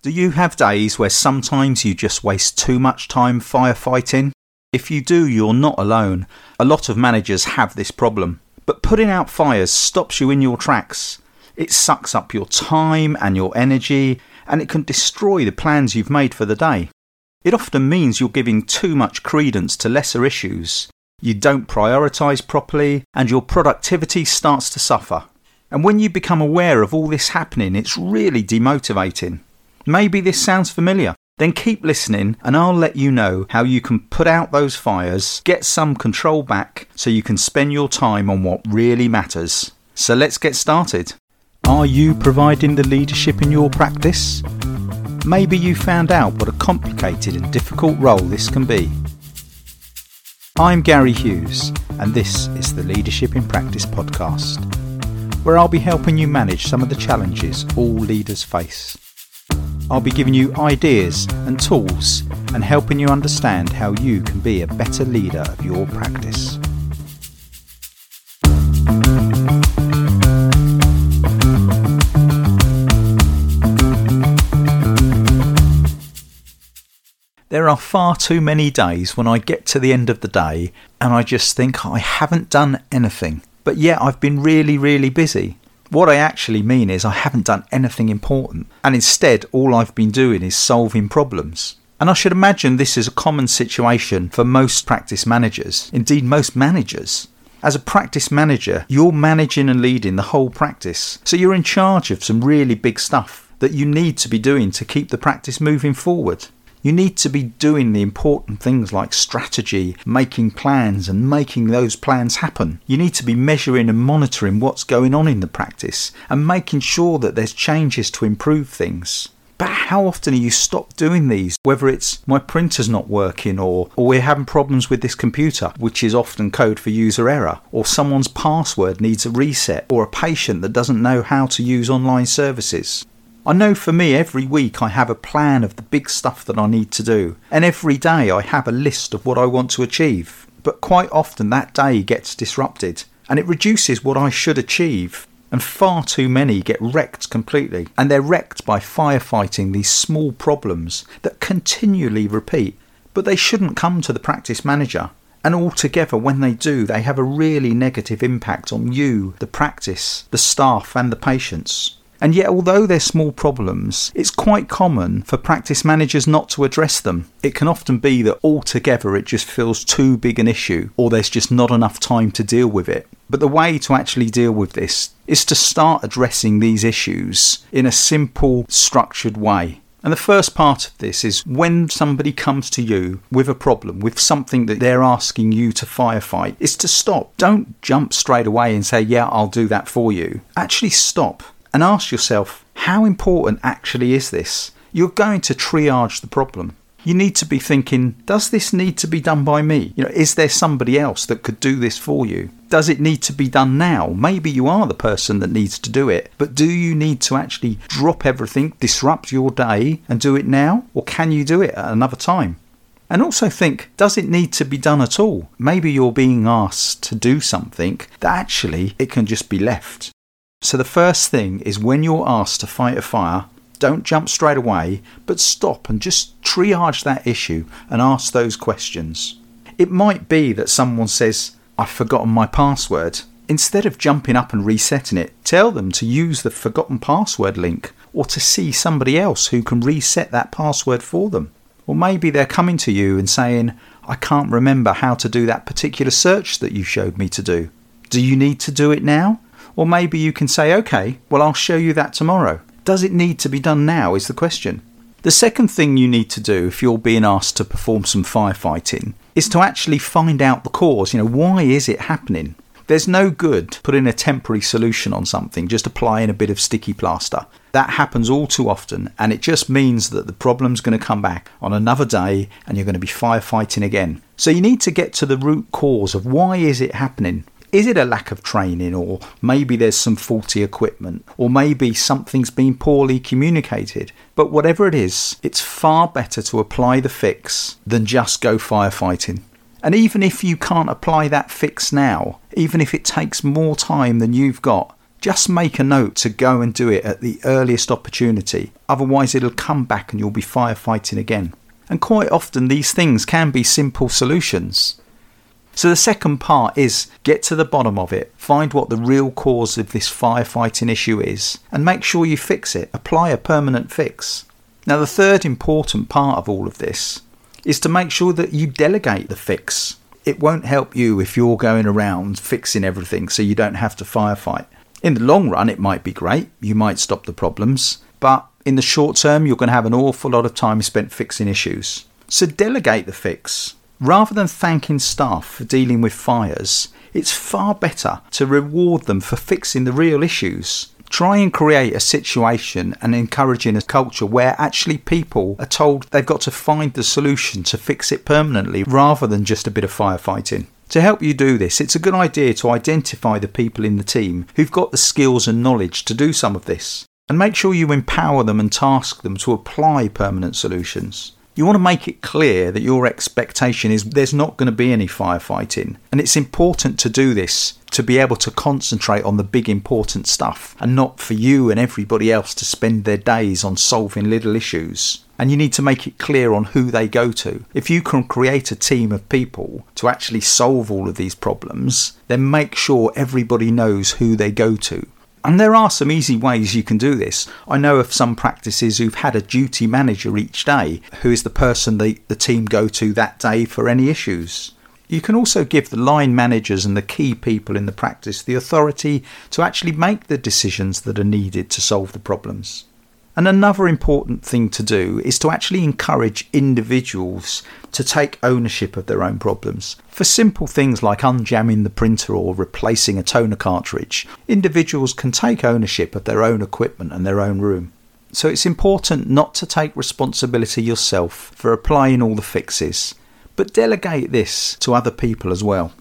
Do you have days where sometimes you just waste too much time firefighting? If you do, you're not alone. A lot of managers have this problem. But putting out fires stops you in your tracks. It sucks up your time and your energy, and it can destroy the plans you've made for the day. It often means you're giving too much credence to lesser issues. You don't prioritise properly, and your productivity starts to suffer. And when you become aware of all this happening, it's really demotivating. Maybe this sounds familiar. Then keep listening, and I'll let you know how you can put out those fires, get some control back, so you can spend your time on what really matters. So let's get started. Are you providing the leadership in your practice? Maybe you found out what a complicated and difficult role this can be. I'm Gary Hughes, and this is the Leadership in Practice podcast, where I'll be helping you manage some of the challenges all leaders face. I'll be giving you ideas and tools and helping you understand how you can be a better leader of your practice. There are far too many days when I get to the end of the day and I just think I haven't done anything, but yet I've been really, really busy. What I actually mean is I haven't done anything important, and instead all I've been doing is solving problems. And I should imagine this is a common situation for most practice managers, indeed, most managers. As a practice manager, you're managing and leading the whole practice, so you're in charge of some really big stuff that you need to be doing to keep the practice moving forward. You need to be doing the important things like strategy, making plans, and making those plans happen. You need to be measuring and monitoring what's going on in the practice and making sure that there's changes to improve things. But how often are you stopped doing these? Whether it's my printer's not working or, or we're having problems with this computer, which is often code for user error, or someone's password needs a reset, or a patient that doesn't know how to use online services. I know for me, every week I have a plan of the big stuff that I need to do, and every day I have a list of what I want to achieve. But quite often that day gets disrupted, and it reduces what I should achieve. And far too many get wrecked completely, and they're wrecked by firefighting these small problems that continually repeat. But they shouldn't come to the practice manager. And altogether, when they do, they have a really negative impact on you, the practice, the staff, and the patients. And yet, although they're small problems, it's quite common for practice managers not to address them. It can often be that altogether it just feels too big an issue, or there's just not enough time to deal with it. But the way to actually deal with this is to start addressing these issues in a simple, structured way. And the first part of this is when somebody comes to you with a problem, with something that they're asking you to firefight, is to stop. Don't jump straight away and say, Yeah, I'll do that for you. Actually, stop and ask yourself, how important actually is this? You're going to triage the problem. You need to be thinking, does this need to be done by me? You know, is there somebody else that could do this for you? Does it need to be done now? Maybe you are the person that needs to do it, but do you need to actually drop everything, disrupt your day, and do it now? Or can you do it at another time? And also think, does it need to be done at all? Maybe you're being asked to do something that actually it can just be left. So, the first thing is when you're asked to fight a fire, don't jump straight away, but stop and just triage that issue and ask those questions. It might be that someone says, I've forgotten my password. Instead of jumping up and resetting it, tell them to use the forgotten password link or to see somebody else who can reset that password for them. Or maybe they're coming to you and saying, I can't remember how to do that particular search that you showed me to do. Do you need to do it now? Or maybe you can say, okay, well, I'll show you that tomorrow. Does it need to be done now? Is the question. The second thing you need to do if you're being asked to perform some firefighting is to actually find out the cause. You know, why is it happening? There's no good putting a temporary solution on something, just applying a bit of sticky plaster. That happens all too often, and it just means that the problem's going to come back on another day and you're going to be firefighting again. So you need to get to the root cause of why is it happening? Is it a lack of training, or maybe there's some faulty equipment, or maybe something's been poorly communicated? But whatever it is, it's far better to apply the fix than just go firefighting. And even if you can't apply that fix now, even if it takes more time than you've got, just make a note to go and do it at the earliest opportunity. Otherwise, it'll come back and you'll be firefighting again. And quite often, these things can be simple solutions. So, the second part is get to the bottom of it, find what the real cause of this firefighting issue is, and make sure you fix it. Apply a permanent fix. Now, the third important part of all of this is to make sure that you delegate the fix. It won't help you if you're going around fixing everything so you don't have to firefight. In the long run, it might be great, you might stop the problems, but in the short term, you're going to have an awful lot of time spent fixing issues. So delegate the fix. Rather than thanking staff for dealing with fires, it's far better to reward them for fixing the real issues. Try and create a situation and encouraging a culture where actually people are told they've got to find the solution to fix it permanently rather than just a bit of firefighting. To help you do this, it's a good idea to identify the people in the team who've got the skills and knowledge to do some of this and make sure you empower them and task them to apply permanent solutions. You want to make it clear that your expectation is there's not going to be any firefighting, and it's important to do this to be able to concentrate on the big important stuff and not for you and everybody else to spend their days on solving little issues. And you need to make it clear on who they go to. If you can create a team of people to actually solve all of these problems, then make sure everybody knows who they go to and there are some easy ways you can do this. I know of some practices who've had a duty manager each day who is the person the, the team go to that day for any issues. You can also give the line managers and the key people in the practice the authority to actually make the decisions that are needed to solve the problems. And another important thing to do is to actually encourage individuals to take ownership of their own problems. For simple things like unjamming the printer or replacing a toner cartridge, individuals can take ownership of their own equipment and their own room. So it's important not to take responsibility yourself for applying all the fixes, but delegate this to other people as well.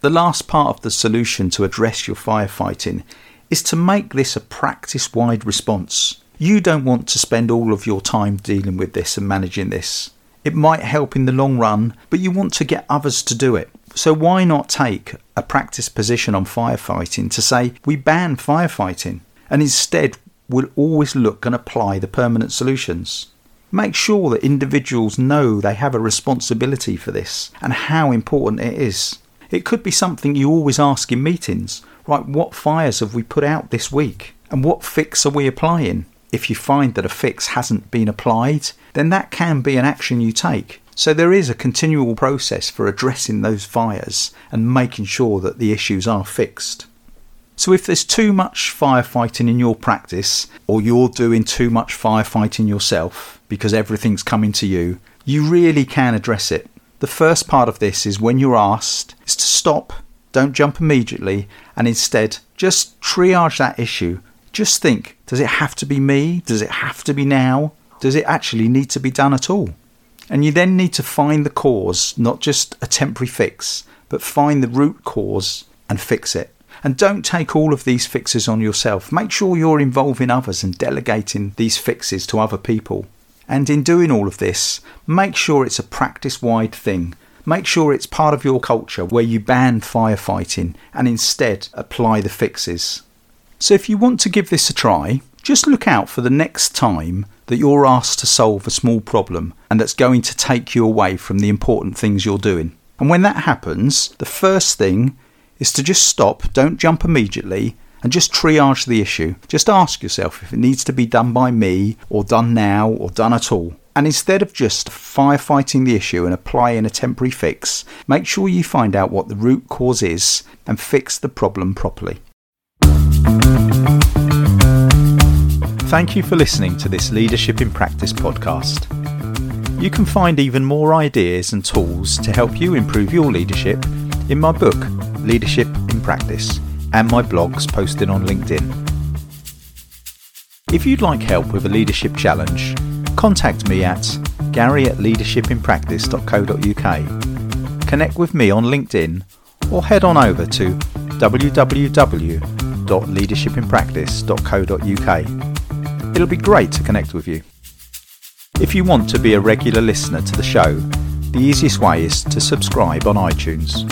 The last part of the solution to address your firefighting is to make this a practice wide response. You don't want to spend all of your time dealing with this and managing this. It might help in the long run, but you want to get others to do it. So why not take a practice position on firefighting to say we ban firefighting and instead we'll always look and apply the permanent solutions. Make sure that individuals know they have a responsibility for this and how important it is. It could be something you always ask in meetings, right? What fires have we put out this week? And what fix are we applying? If you find that a fix hasn't been applied, then that can be an action you take. So there is a continual process for addressing those fires and making sure that the issues are fixed. So if there's too much firefighting in your practice, or you're doing too much firefighting yourself because everything's coming to you, you really can address it. The first part of this is when you're asked is to stop, don't jump immediately, and instead just triage that issue just think does it have to be me? Does it have to be now? Does it actually need to be done at all? And you then need to find the cause, not just a temporary fix, but find the root cause and fix it. And don't take all of these fixes on yourself. Make sure you're involving others and delegating these fixes to other people. And in doing all of this, make sure it's a practice wide thing. Make sure it's part of your culture where you ban firefighting and instead apply the fixes. So if you want to give this a try, just look out for the next time that you're asked to solve a small problem and that's going to take you away from the important things you're doing. And when that happens, the first thing is to just stop, don't jump immediately, and just triage the issue. Just ask yourself if it needs to be done by me, or done now, or done at all. And instead of just firefighting the issue and applying a temporary fix, make sure you find out what the root cause is and fix the problem properly. Thank you for listening to this Leadership in Practice podcast. You can find even more ideas and tools to help you improve your leadership in my book, Leadership in Practice, and my blogs posted on LinkedIn. If you'd like help with a leadership challenge, contact me at gary at leadershipinpractice.co.uk. Connect with me on LinkedIn or head on over to www.leadershipinpractice.co.uk It'll be great to connect with you. If you want to be a regular listener to the show, the easiest way is to subscribe on iTunes.